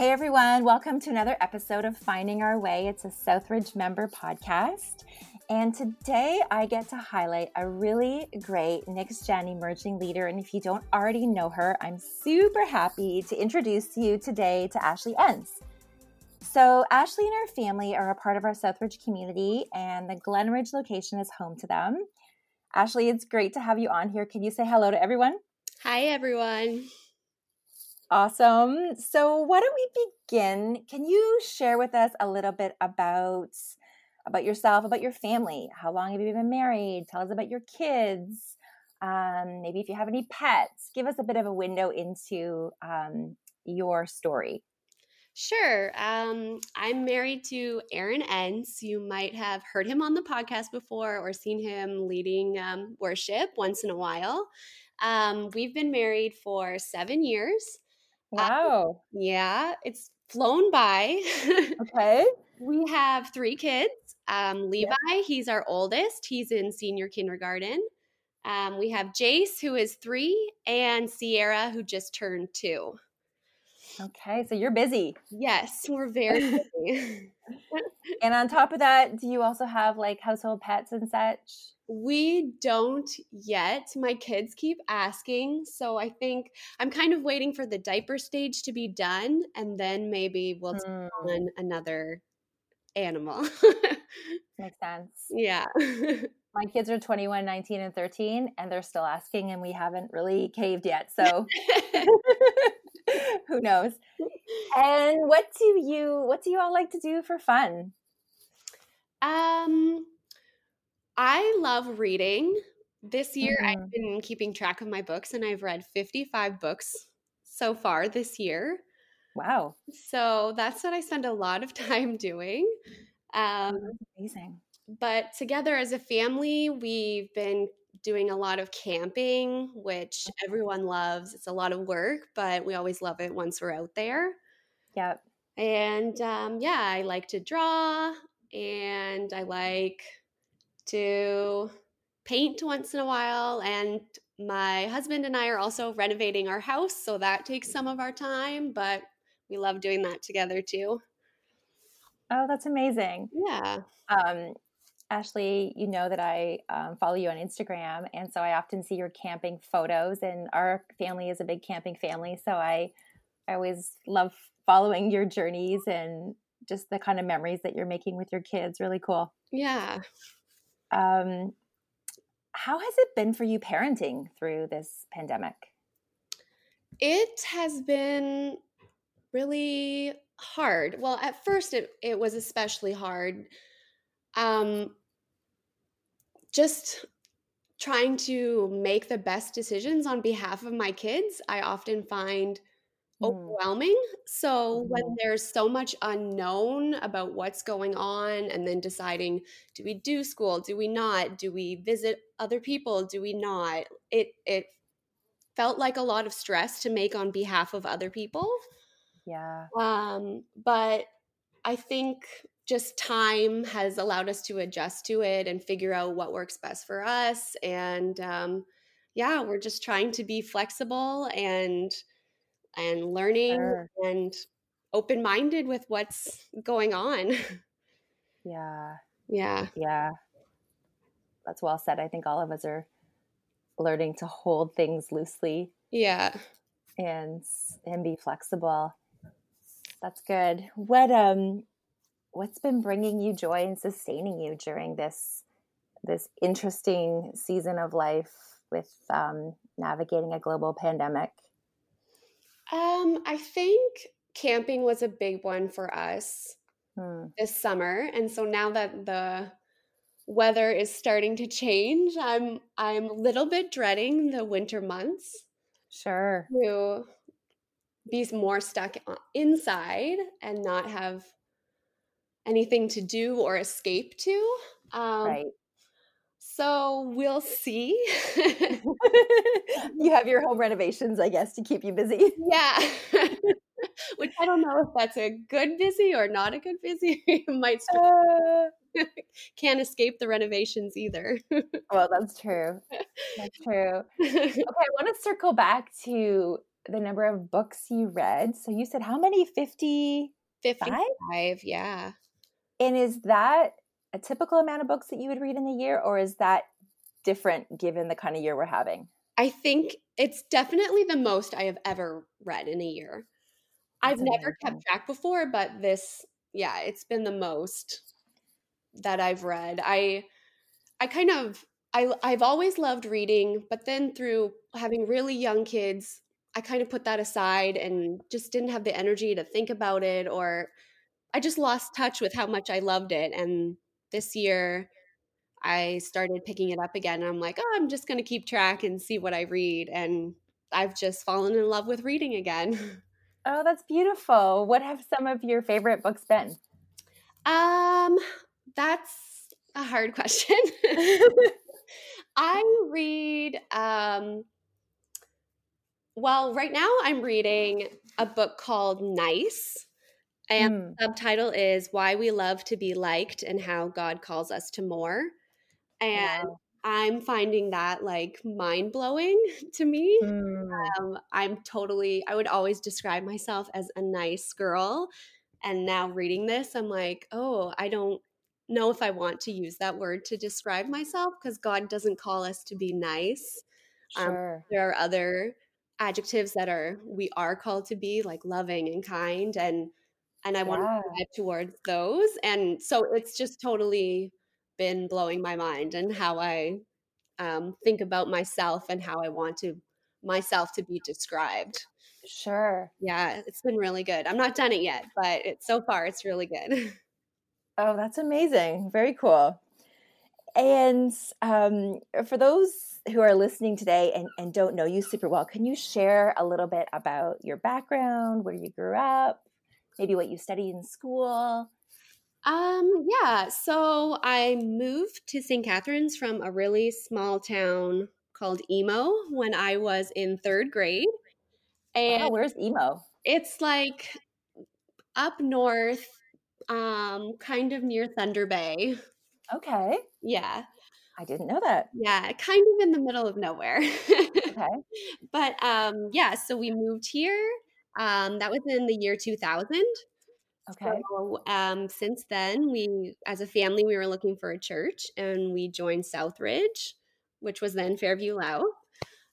Hey everyone, welcome to another episode of Finding Our Way. It's a Southridge member podcast. And today I get to highlight a really great next gen emerging leader. And if you don't already know her, I'm super happy to introduce you today to Ashley Enns. So, Ashley and her family are a part of our Southridge community, and the Glenridge location is home to them. Ashley, it's great to have you on here. Can you say hello to everyone? Hi, everyone. Awesome. So, why don't we begin? Can you share with us a little bit about about yourself, about your family? How long have you been married? Tell us about your kids. Um, maybe if you have any pets, give us a bit of a window into um, your story. Sure. Um, I'm married to Aaron Enns. You might have heard him on the podcast before or seen him leading um, worship once in a while. Um, we've been married for seven years. Wow. yeah, it's flown by. Okay. we have three kids. Um, Levi, he's our oldest. He's in senior kindergarten. Um, we have Jace, who is three, and Sierra, who just turned two. Okay, so you're busy. Yes, we're very busy. And on top of that, do you also have like household pets and such? we don't yet. My kids keep asking. So I think I'm kind of waiting for the diaper stage to be done, and then maybe we'll take Hmm, on another animal. makes sense. yeah. My kids are 21, 19, and 13, and they're still asking, and we haven't really caved yet. So who knows? And what do you what do you all like to do for fun? Um, I love reading. This year, Mhm. I've been keeping track of my books, and I've read 55 books so far this year. Wow, So that's what I spend a lot of time doing. Um, that's amazing. but together as a family, we've been doing a lot of camping, which everyone loves. It's a lot of work, but we always love it once we're out there. Yep. And um, yeah, I like to draw and I like to paint once in a while. And my husband and I are also renovating our house, so that takes some of our time, but we love doing that together too. Oh, that's amazing. Yeah. Um, Ashley, you know that I um, follow you on Instagram, and so I often see your camping photos. And our family is a big camping family, so I, I always love following your journeys and just the kind of memories that you're making with your kids. Really cool. Yeah. Um, how has it been for you parenting through this pandemic? It has been really hard. Well, at first it, it was especially hard. Um just trying to make the best decisions on behalf of my kids, I often find Mm, overwhelming. So when mhm. there's so much unknown about what's going on and then deciding do we do school, do we not, do we visit other people, do we not? It it felt like a lot of stress to make on behalf of other people. Yeah. Um, but I think just time has allowed us to adjust to it and figure out what works best for us. And um, yeah, we're just trying to be flexible and and learning Sure. and open minded with what's going on. Yeah. yeah. Yeah. That's well said. I think all of us are learning to hold things loosely Yeah. and and be flexible. That's good. What um what's been bringing you joy and sustaining you during this this interesting season of life with um, navigating a global pandemic? Um, I think camping was a big one for us. Hmm. this summer and so now that the weather is starting to change i'm i'm a little bit dreading the winter months Sure. to be more stuck inside and not have anything to do or escape to um, Right. so we'll see you have your home renovations, I guess, to keep you busy. yeah which i don't know if that's a good busy or not a good busy might start, Uh, can't escape the renovations either well, that's true. That's true. Okay, I want to circle back to the number of books you read. So you said how many? 50? 55, yeah. And is that a typical amount of books that you would read in a year, or is that different given the kind of year we're having? I think it's definitely the most I have ever read in a year. That's I've amazing. never kept track before, but this, yeah, it's been the most that I've read. I, I kind of, I, I've always loved reading, but then through having really young kids, I kind of put that aside and just didn't have the energy to think about it, or I just lost touch with how much I loved it. And this year, I started picking it up again. And I'm like, oh, I'm just going to keep track and see what I read. And I've just fallen in love with reading again. Oh, that's beautiful. What have some of your favorite books been? Um, that's a hard question. I read um well, right now I'm reading a book called Nice. And mm. the subtitle is Why We Love to Be Liked and How God Calls Us to More. And wow. I'm finding that like mind blowing to me. Mm. Um, I'm totally, I would always describe myself as a nice girl. And now reading this, I'm like, oh, I don't know if I want to use that word to describe myself because God doesn't call us to be nice. Um, sure. Um, there are other adjectives that are we are called to be like loving and kind and and I yeah. want to head towards those. And so it's just totally been blowing my mind and how I um, think about myself and how I want to myself to be described. Sure. Yeah, it's been really good. I'm not done it yet, but it's so far it's really good. Oh, that's amazing. Very cool. And um, for those who are listening today and, and don't know you super well, can you share a little bit about your background, where you grew up, maybe what you studied in school? Um, yeah. So I moved to St. Catharines from a really small town called Emo when I was in third grade. And wow, where's Emo? It's like up north um, kind of near Thunder Bay. Okay. Yeah. I didn't know that. Yeah, kind of in the middle of nowhere. okay. But um, yeah, so we moved here. Um, that was in the year 2000. Okay. So, um, since then, we, as a family, we were looking for a church, and we joined Southridge, which was then Fairview Louth.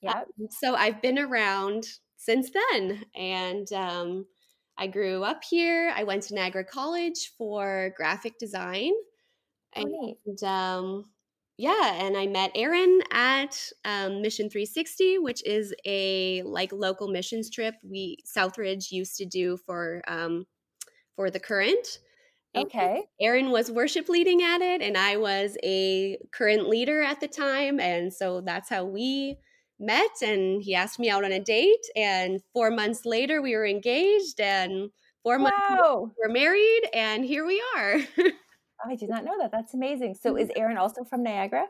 Yeah. Um, so I've been around since then, and um, I grew up here. I went to Niagara College for graphic design. Oh, and um, yeah, and I met Aaron at um, Mission 360, which is a like local missions trip we Southridge used to do for um, for the current. Okay. Aaron was worship leading at it, and I was a current leader at the time, and so that's how we met and he asked me out on a date and four months later we were engaged and four months wow. we're married and here we are i did not know that. That's amazing. So is aaron also from niagara?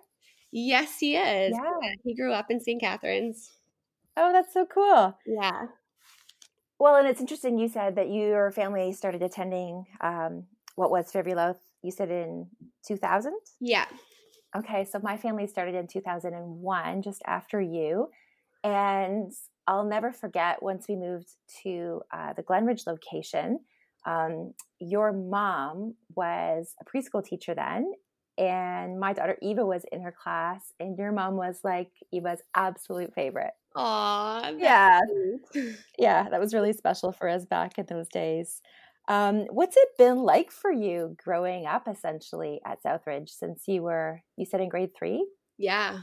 Yes he is. Yeah. he grew up in st catharines. Oh that's so cool. Yeah. Well and it's interesting you said that your family started attending um, what was fairview louth you said in 2000 yeah. Okay, so my family started in 2001, just after you. And I'll never forget once we moved to uh, the Glenridge location, um, your mom was a preschool teacher then. And my daughter Eva was in her class, and your mom was like Eva's absolute favorite. Aw, yeah, yeah, that was really special for us back in those days. Um, what's it been like for you growing up essentially at Southridge since you were you said in grade three? Yeah.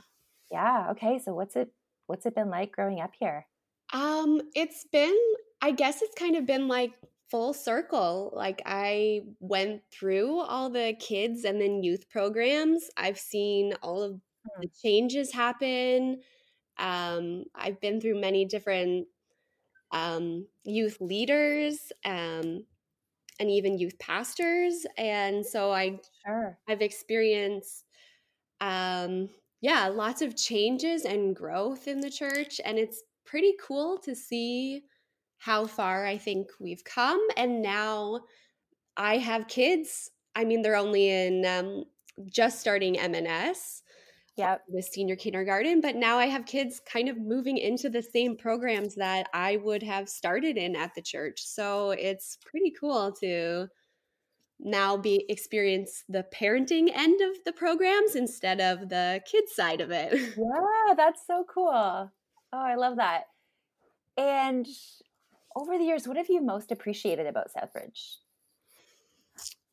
Yeah. Okay. So what's it what's it been like growing up here? Um, it's been I guess it's kind of been like full circle. Like I went through all the kids and then youth programs. I've seen all of hmm. the changes happen. Um, I've been through many different um, youth leaders. Um, and even youth pastors and so i sure. i've experienced um yeah lots of changes and growth in the church and it's pretty cool to see how far i think we've come and now i have kids i mean they're only in um, just starting mns Yep. with senior kindergarten, but now I have kids kind of moving into the same programs that I would have started in at the church. So it's pretty cool to now be experience the parenting end of the programs instead of the kids side of it. Yeah, that's so cool. Oh, I love that. And over the years, what have you most appreciated about Southridge?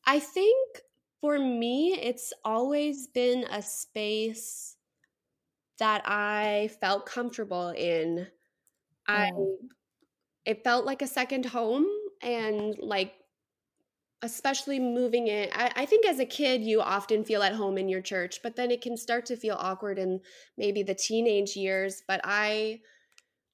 I think for me, it's always been a space that I felt comfortable in. I it felt like a second home and like especially moving in I, I think as a kid you often feel at home in your church but then it can start to feel awkward in maybe the teenage years but i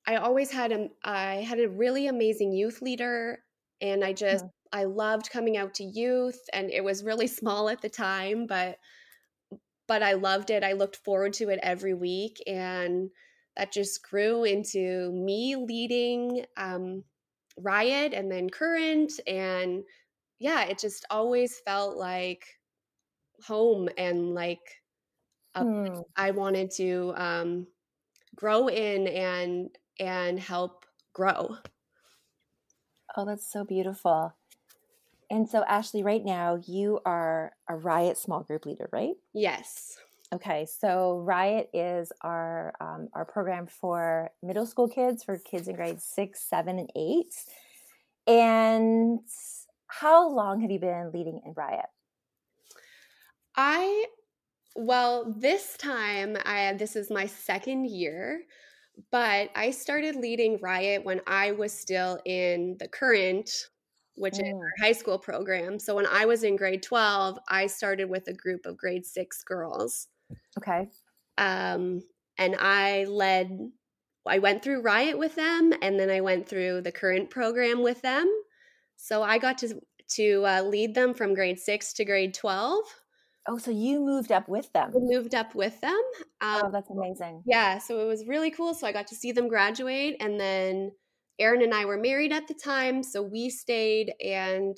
i always had a i had a really amazing youth leader and i just Mm. i loved coming out to youth and it was really small at the time but but i loved it i looked forward to it every week and that just grew into me leading um, riot and then current and yeah it just always felt like home and like a Hmm. i wanted to um, grow in and and help grow Oh, that's so beautiful. And so, Ashley, right now you are a Riot small group leader, right? yes Okay, so Riot is our um, our program for middle school kids, for kids in grades six, seven, and eight. And how long have you been leading in Riot? i well this time i this is my second year but i started leading riot when i was still in the current which is Mm, our high school program. So when i was in grade 12 i started with a group of grade 6 girls. Okay. um, and i led i went through riot with them and then i went through the current program with them. So i got to to uh, lead them from grade 6 to grade 12 Oh, so you moved up with them. I moved up with them um, Oh, that's amazing. yeah so it was really cool so i got to see them graduate and then aaron and i were married at the time so we stayed and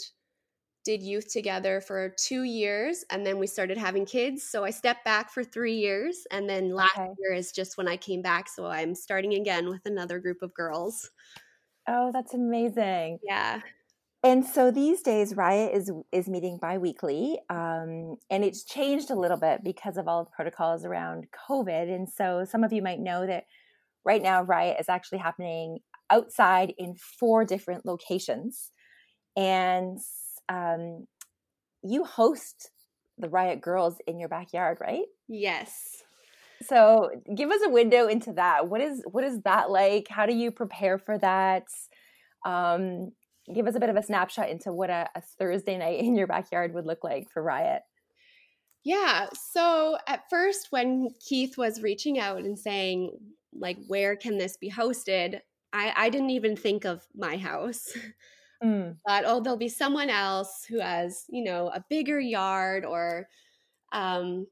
did youth together for two years and then we started having kids so i stepped back for three years and then last Okay. year is just when i came back so i'm starting again with another group of girls Oh, that's amazing. yeah And so these days, Riot is is meeting biweekly, um, and it's changed a little bit because of all the protocols around COVID. And so some of you might know that right now, Riot is actually happening outside in four different locations, and um, you host the Riot Girls in your backyard, right? yes So give us a window into that. What is what is that like? How do you prepare for that? Um, give us a bit of a snapshot into what a, a Thursday night in your backyard would look like for Riot. Yeah. So at first, when Keith was reaching out and saying, like, where can this be hosted? I, I didn't even think of my house. Mm, Thought, oh, there'll be someone else who has, you know, a bigger yard or um,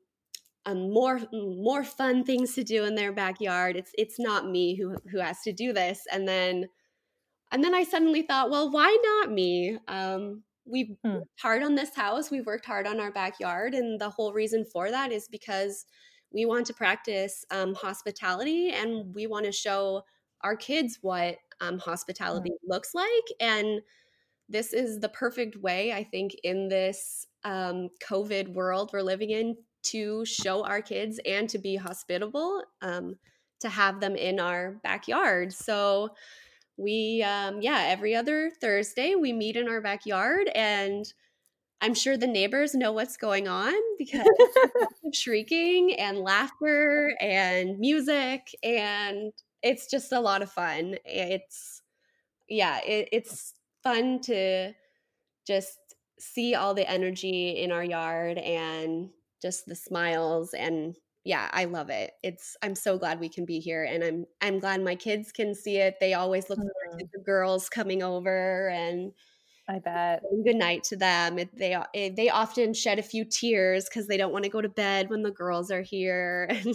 a more more fun things to do in their backyard. It's it's not me who who has to do this. And then and then I suddenly thought, well, why not me? Um, we've Hmm. worked hard on this house. We've worked hard on our backyard, and the whole reason for that is because we want to practice um, hospitality, and we want to show our kids what um, hospitality looks like. And this is the perfect way, I think, in this um, COVID world we're living in, to show our kids and to be hospitable, um, to have them in our backyard. So we um yeah every other thursday we meet in our backyard and i'm sure the neighbors know what's going on because shrieking and laughter and music and it's just a lot of fun. It's yeah it, it's fun to just see all the energy in our yard and just the smiles and yeah i love it it's i'm so glad we can be here and i'm i'm glad my kids can see it they always look forward to the girls coming over and I bet. good night to them it, they it, they often shed a few tears because they don't want to go to bed when the girls are here and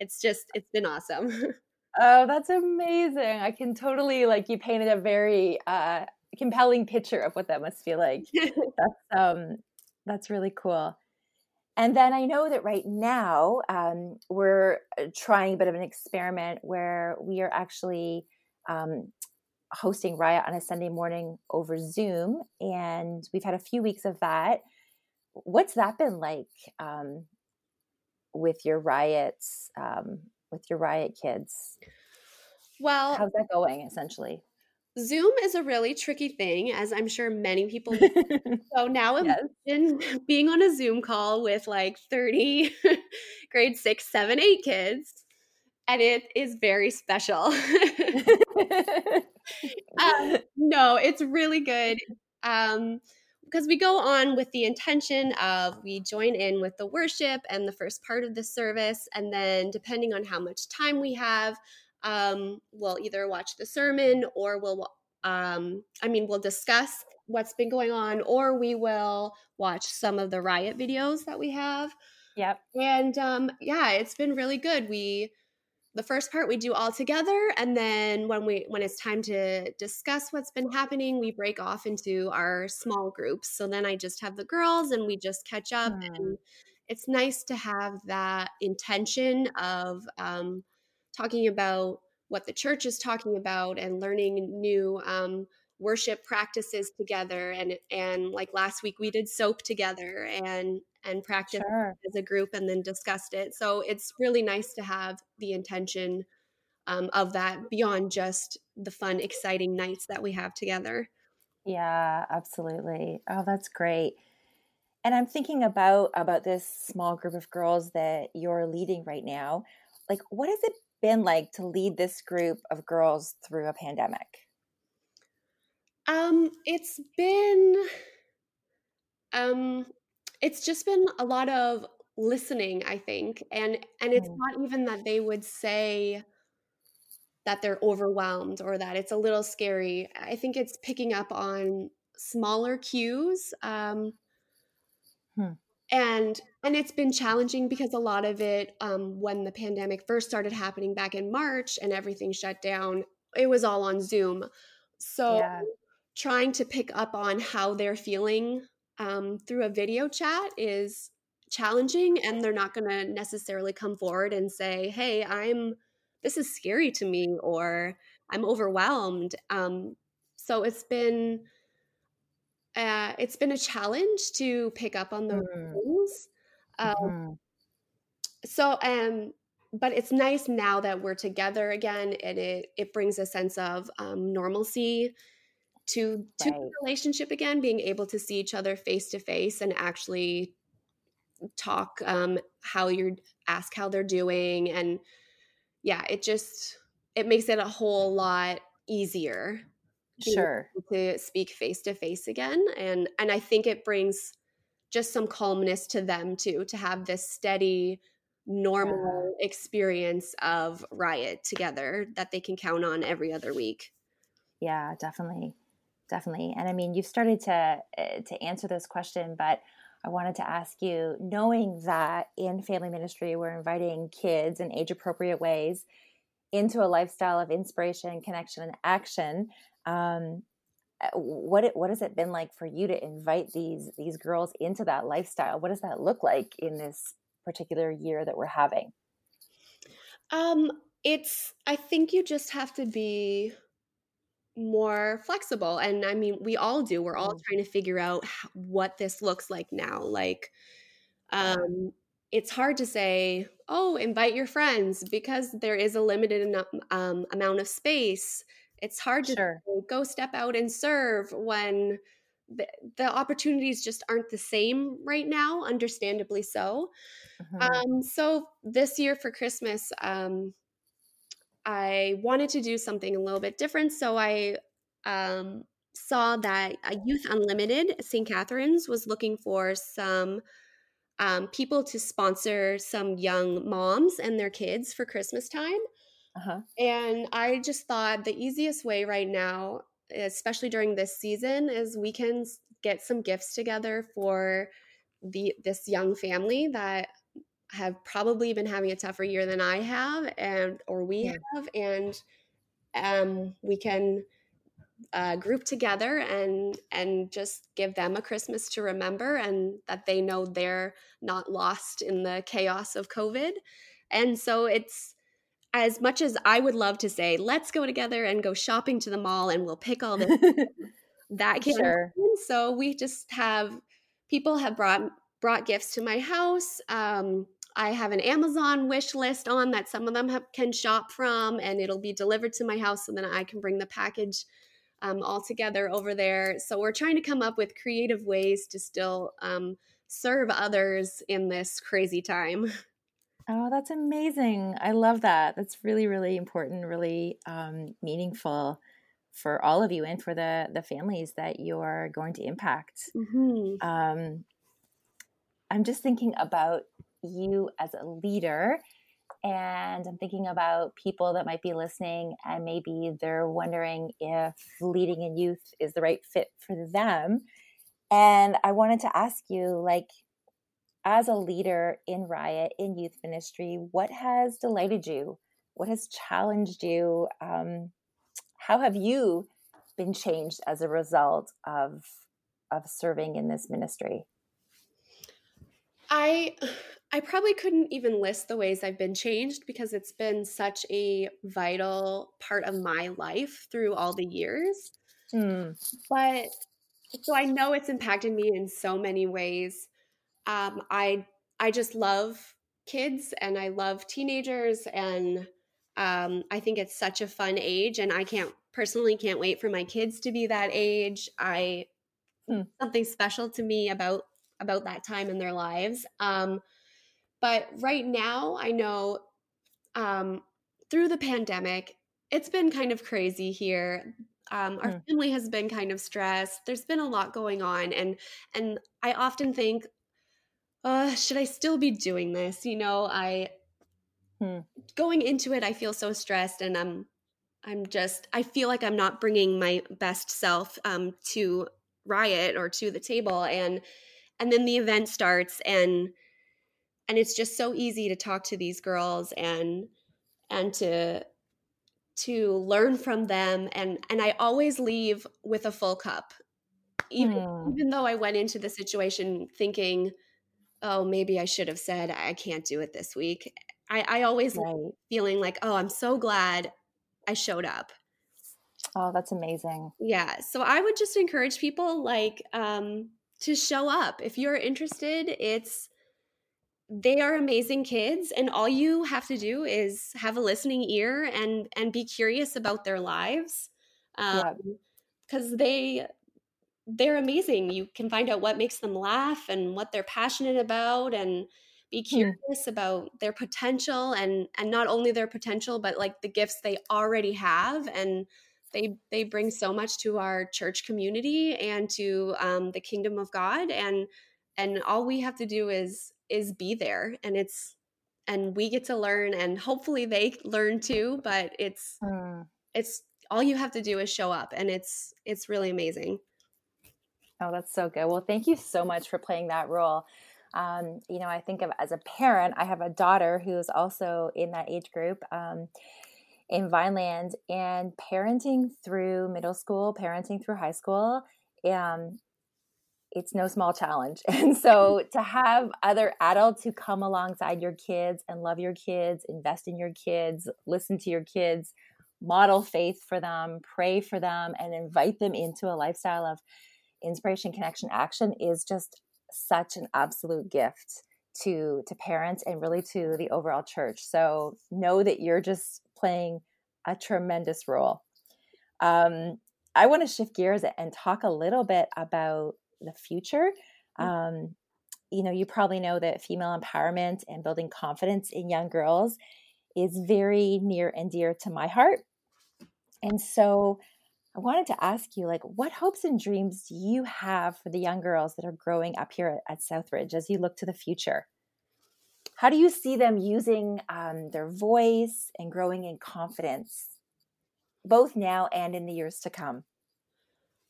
it's just it's been awesome Oh, that's amazing. I can totally like you painted a very uh, compelling picture of what that must feel like. That's um, that's really cool. And then I know that right now um, we're uh, trying a bit of an experiment where we are actually um, hosting Riot on a Sunday morning over Zoom. And we've had a few weeks of that. What's that been like um, with your riots, um, with your riot kids? Well, how's that going essentially? Zoom is a really tricky thing, as I'm sure many people. so now imagine yes. being on a Zoom call with like 30 grade six, seven, eight kids, and it is very special. um, no, it's really good. Um, because we go on with the intention of we join in with the worship and the first part of the service and then depending on how much time we have um, we'll either watch the sermon or we'll um, i mean we'll discuss what's been going on or we will watch some of the riot videos that we have. Yep. And um, yeah it's been really good. We the first part we do all together and then when we when it's time to discuss what's been happening we break off into our small groups. So then i just have the girls and we just catch up mm. and it's nice to have that intention of um, talking about what the church is talking about and learning new um, worship practices together and and like last week we did SOAP together and and practiced sure. as a group and then discussed it. So it's really nice to have the intention um, of that beyond just the fun exciting nights that we have together. Yeah absolutely. Oh that's great. And i'm thinking about about this small group of girls that you're leading right now. Like what has it been like to lead this group of girls through a pandemic um, it's been um it's just been a lot of listening, I think. And and it's mm. not even that they would say that they're overwhelmed or that it's a little scary. I think it's picking up on smaller cues. Um, hmm. And and it's been challenging because a lot of it um, when the pandemic first started happening back in march and everything shut down it was all on zoom. So yeah. trying to pick up on how they're feeling um, through a video chat is challenging and they're not going to necessarily come forward and say hey i'm this is scary to me or i'm overwhelmed um, so it's been uh, it's been a challenge to pick up on those mm. things um, mm-hmm. so um but it's nice now that we're together again and it it brings a sense of um, normalcy to to right. the relationship again being able to see each other face to face and actually talk um how you're ask how they're doing and yeah it just it makes it a whole lot easier sure to speak face to face again and and i think it brings just some calmness to them too to have this steady normal yeah. experience of riot together that they can count on every other week yeah definitely definitely. And I mean, you've started to uh, to answer this question, but I wanted to ask you, knowing that in family ministry we're inviting kids in age appropriate ways into a lifestyle of inspiration, connection, and action. Um, uh, what it, what has it been like for you to invite these these girls into that lifestyle? What does that look like in this particular year that we're having? Um, it's I think you just have to be more flexible and i mean we all do we're all mm. trying to figure out what this looks like now like um it's hard to say oh invite your friends because there is a limited um, amount of space it's hard to sure. go step out and serve when the, the, opportunities just aren't the same right now understandably so mm-hmm. um, so this year for christmas um, I wanted to do something a little bit different. So I um, saw that Youth Unlimited, St. Catharines, was looking for some um, people to sponsor some young moms and their kids for Christmas time. Uh-huh. And I just thought the easiest way right now, especially during this season, is we can get some gifts together for the this young family that have probably been having a tougher year than I have and or we yeah. have and um we can uh, group together and and just give them a Christmas to remember, and that they know they're not lost in the chaos of COVID. And so it's as much as I would love to say, let's go together and go shopping to the mall and we'll pick all this, that can't sure. happen. So we just have people have brought brought gifts to my house. Um, I have an Amazon wish list on that some of them have, can shop from, and it'll be delivered to my house, so then I can bring the package um, all together over there. So we're trying to come up with creative ways to still um, serve others in this crazy time. Oh, that's amazing. I love that. That's really, really important, really um, meaningful for all of you and for the the families that you're going to impact. Mm-hmm. Um, I'm just thinking about you as a leader and I'm thinking about people that might be listening and maybe they're wondering if leading in youth is the right fit for them. And I wanted to ask you, like, as a leader in Riot, in youth ministry, what has delighted you? What has challenged you? Um, how have you been changed as a result of of serving in this ministry? I I probably couldn't even list the ways I've been changed because it's been such a vital part of my life through all the years. Mm. But so I know it's impacted me in so many ways. Um, I I just love kids and I love teenagers and um, I think it's such a fun age and I can't personally can't wait for my kids to be that age. I mm. something special to me about about that time in their lives. Um, but right now, I know um, through the pandemic, it's been kind of crazy here. Um, our mm. family has been kind of stressed. There's been a lot going on, and and I often think, uh, should I still be doing this? You know, I mm. going into it, I feel so stressed, and I'm I'm just I feel like I'm not bringing my best self um, to Riot or to the table, and and then the event starts and and it's just so easy to talk to these girls and and to to learn from them and and I always leave with a full cup even mm. even though I went into the situation thinking oh maybe I should have said I can't do it this week I I always right. feeling like oh I'm so glad I showed up oh that's amazing yeah so I would just encourage people like um to show up. If you're interested, it's they are amazing kids and all you have to do is have a listening ear and and be curious about their lives um because they they're amazing you can find out what makes them laugh and what they're passionate about and be hmm. curious about their potential and and not only their potential but like the gifts they already have and they they bring so much to our church community and to um, the kingdom of God and and all we have to do is is be there and it's and we get to learn and hopefully they learn too but it's mm. it's all you have to do is show up and it's it's really amazing oh that's so good well thank you so much for playing that role um, you know i think of as a parent i have a daughter who's also in that age group um, in Vineland and parenting through middle school, parenting through high school, um, it's no small challenge. And so to have other adults who come alongside your kids and love your kids, invest in your kids, listen to your kids, model faith for them, pray for them, and invite them into a lifestyle of inspiration, connection, action is just such an absolute gift to to parents and really to the overall church. So know that you're just playing a tremendous role. Um, I want to shift gears and talk a little bit about the future. Mm. Um, you know, you probably know that female empowerment and building confidence in young girls is very near and dear to my heart. And so I wanted to ask you, like, what hopes and dreams do you have for the young girls that are growing up here at Southridge as you look to the future? How do you see them using um, their voice and growing in confidence, both now and in the years to come?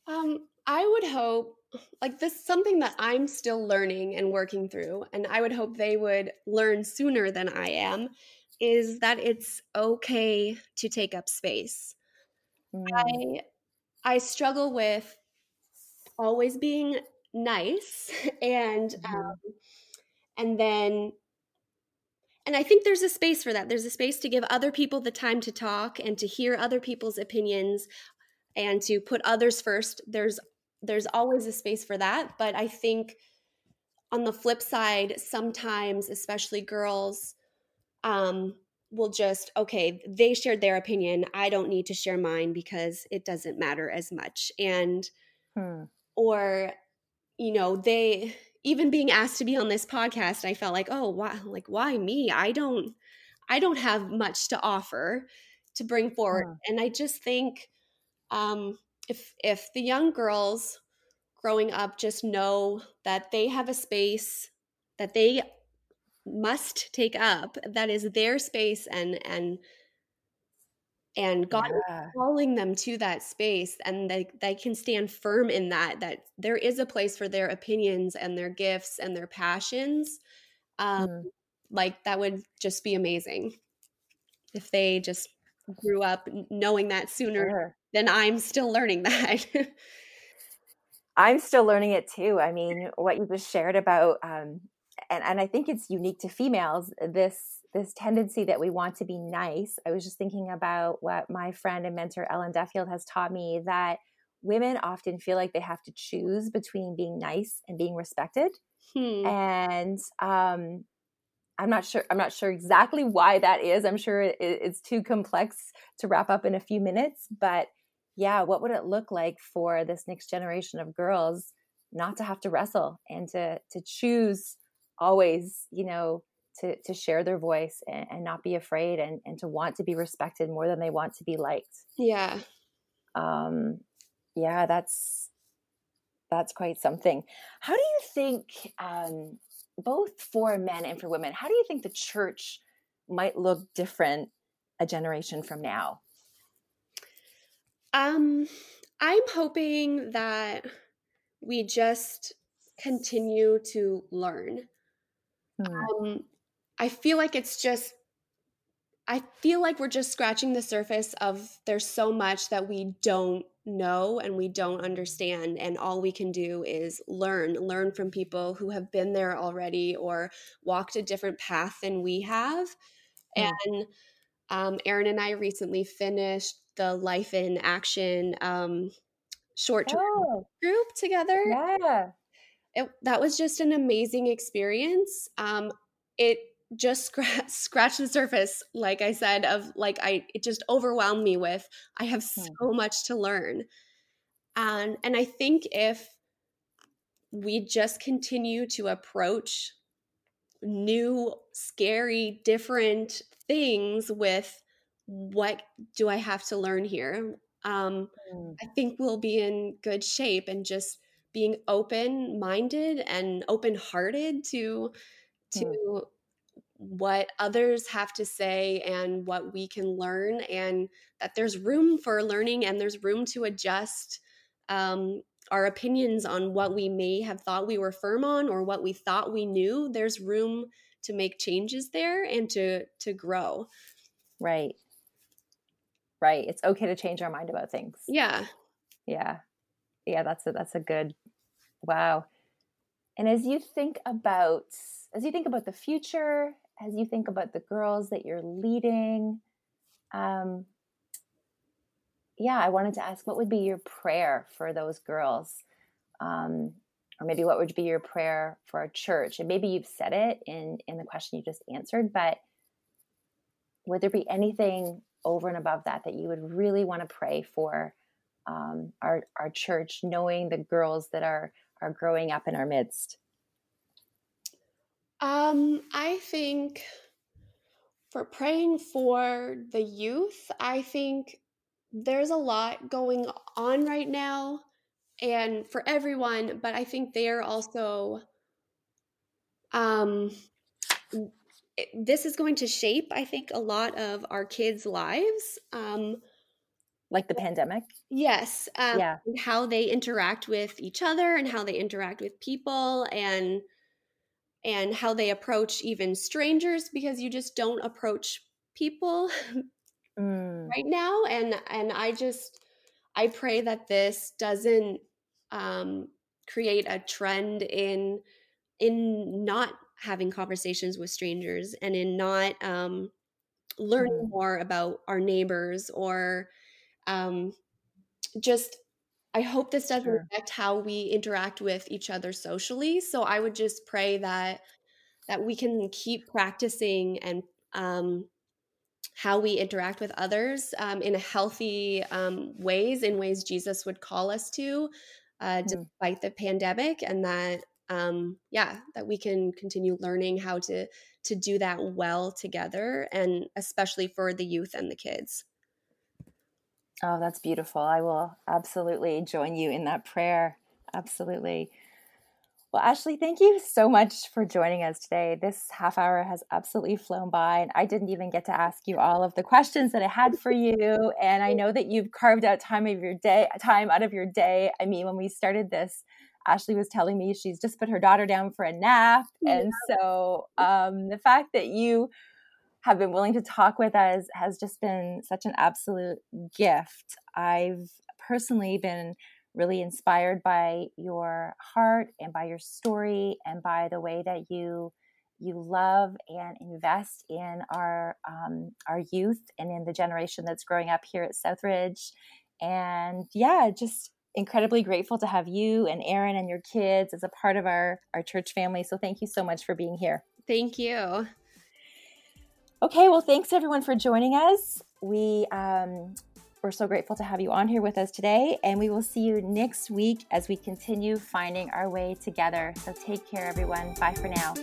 Um, I would hope, like this, something that I'm still learning and working through, and I would hope they would learn sooner than I am, is that it's okay to take up space. Mm. I I struggle with always being nice and mm-hmm. um, and then and I think there's a space for that. There's a space to give other people the time to talk and to hear other people's opinions and to put others first. There's there's always a space for that, but I think on the flip side, sometimes especially girls um will just okay, they shared their opinion. I don't need to share mine because it doesn't matter as much. And hmm. or you know, they even being asked to be on this podcast, I felt like, oh, why like why me? I don't I don't have much to offer to bring forward. Yeah. And I just think um if if the young girls growing up just know that they have a space that they must take up that is their space and and and God yeah. is calling them to that space and they, they can stand firm in that that there is a place for their opinions and their gifts and their passions um mm. like that would just be amazing if they just grew up knowing that sooner sure. than I'm still learning that I'm still learning it too I mean what you just shared about um and and I think it's unique to females this this tendency that we want to be nice. I was just thinking about what my friend and mentor Ellen Duffield has taught me that women often feel like they have to choose between being nice and being respected. Hmm. And um, I'm not sure. I'm not sure exactly why that is. I'm sure it, it's too complex to wrap up in a few minutes. But yeah, what would it look like for this next generation of girls not to have to wrestle and to to choose always, you know, to to share their voice and, and not be afraid and and to want to be respected more than they want to be liked. Yeah. Um yeah that's that's quite something. How do you think um both for men and for women how do you think the church might look different a generation from now? Um i'm hoping that we just continue to learn hmm. um, I feel like it's just I feel like we're just scratching the surface of there's so much that we don't know and we don't understand and all we can do is learn learn from people who have been there already or walked a different path than we have mm. and um, aaron and i recently finished the life in action um, short term oh. group together yeah it, that was just an amazing experience um, it just scratch, scratch the surface like i said of like i it just overwhelmed me with i have hmm. so much to learn and and i think if we just continue to approach new scary different things with what do i have to learn here um mm. i think we'll be in good shape and just being open minded and open hearted to to mm what others have to say and what we can learn, and that there's room for learning and there's room to adjust um, our opinions on what we may have thought we were firm on or what we thought we knew. There's room to make changes there and to to grow. Right. Right. It's okay to change our mind about things. Yeah. Yeah. Yeah, that's a that's a good wow. And as you think about as you think about the future as you think about the girls that you're leading, um, yeah, I wanted to ask what would be your prayer for those girls? Um, or maybe what would be your prayer for our church? And maybe you've said it in, in the question you just answered, but would there be anything over and above that that you would really want to pray for um, our, our church, knowing the girls that are, are growing up in our midst? Um, I think for praying for the youth, I think there's a lot going on right now and for everyone, but I think they're also um this is going to shape I think a lot of our kids' lives. Um like the pandemic? Yes. Um, yeah. How they interact with each other and how they interact with people and and how they approach even strangers because you just don't approach people mm. right now and and I just I pray that this doesn't um, create a trend in in not having conversations with strangers and in not um, learning mm-hmm. more about our neighbors or um, just I hope this doesn't sure. affect how we interact with each other socially. So I would just pray that that we can keep practicing and um, how we interact with others um, in healthy um, ways, in ways Jesus would call us to, uh, mm. despite the pandemic, and that um, yeah, that we can continue learning how to to do that well together, and especially for the youth and the kids. Oh, that's beautiful. I will absolutely join you in that prayer. Absolutely. Well, Ashley, thank you so much for joining us today. This half hour has absolutely flown by, and I didn't even get to ask you all of the questions that I had for you. And I know that you've carved out time of your day, time out of your day. I mean, when we started this, Ashley was telling me she's just put her daughter down for a nap, and so um, the fact that you have been willing to talk with us has just been such an absolute gift. I've personally been really inspired by your heart and by your story and by the way that you you love and invest in our um, our youth and in the generation that's growing up here at Southridge. And yeah, just incredibly grateful to have you and Aaron and your kids as a part of our our church family. So thank you so much for being here. Thank you. Okay, well, thanks everyone for joining us. We um, we're so grateful to have you on here with us today, and we will see you next week as we continue finding our way together. So take care, everyone. Bye for now.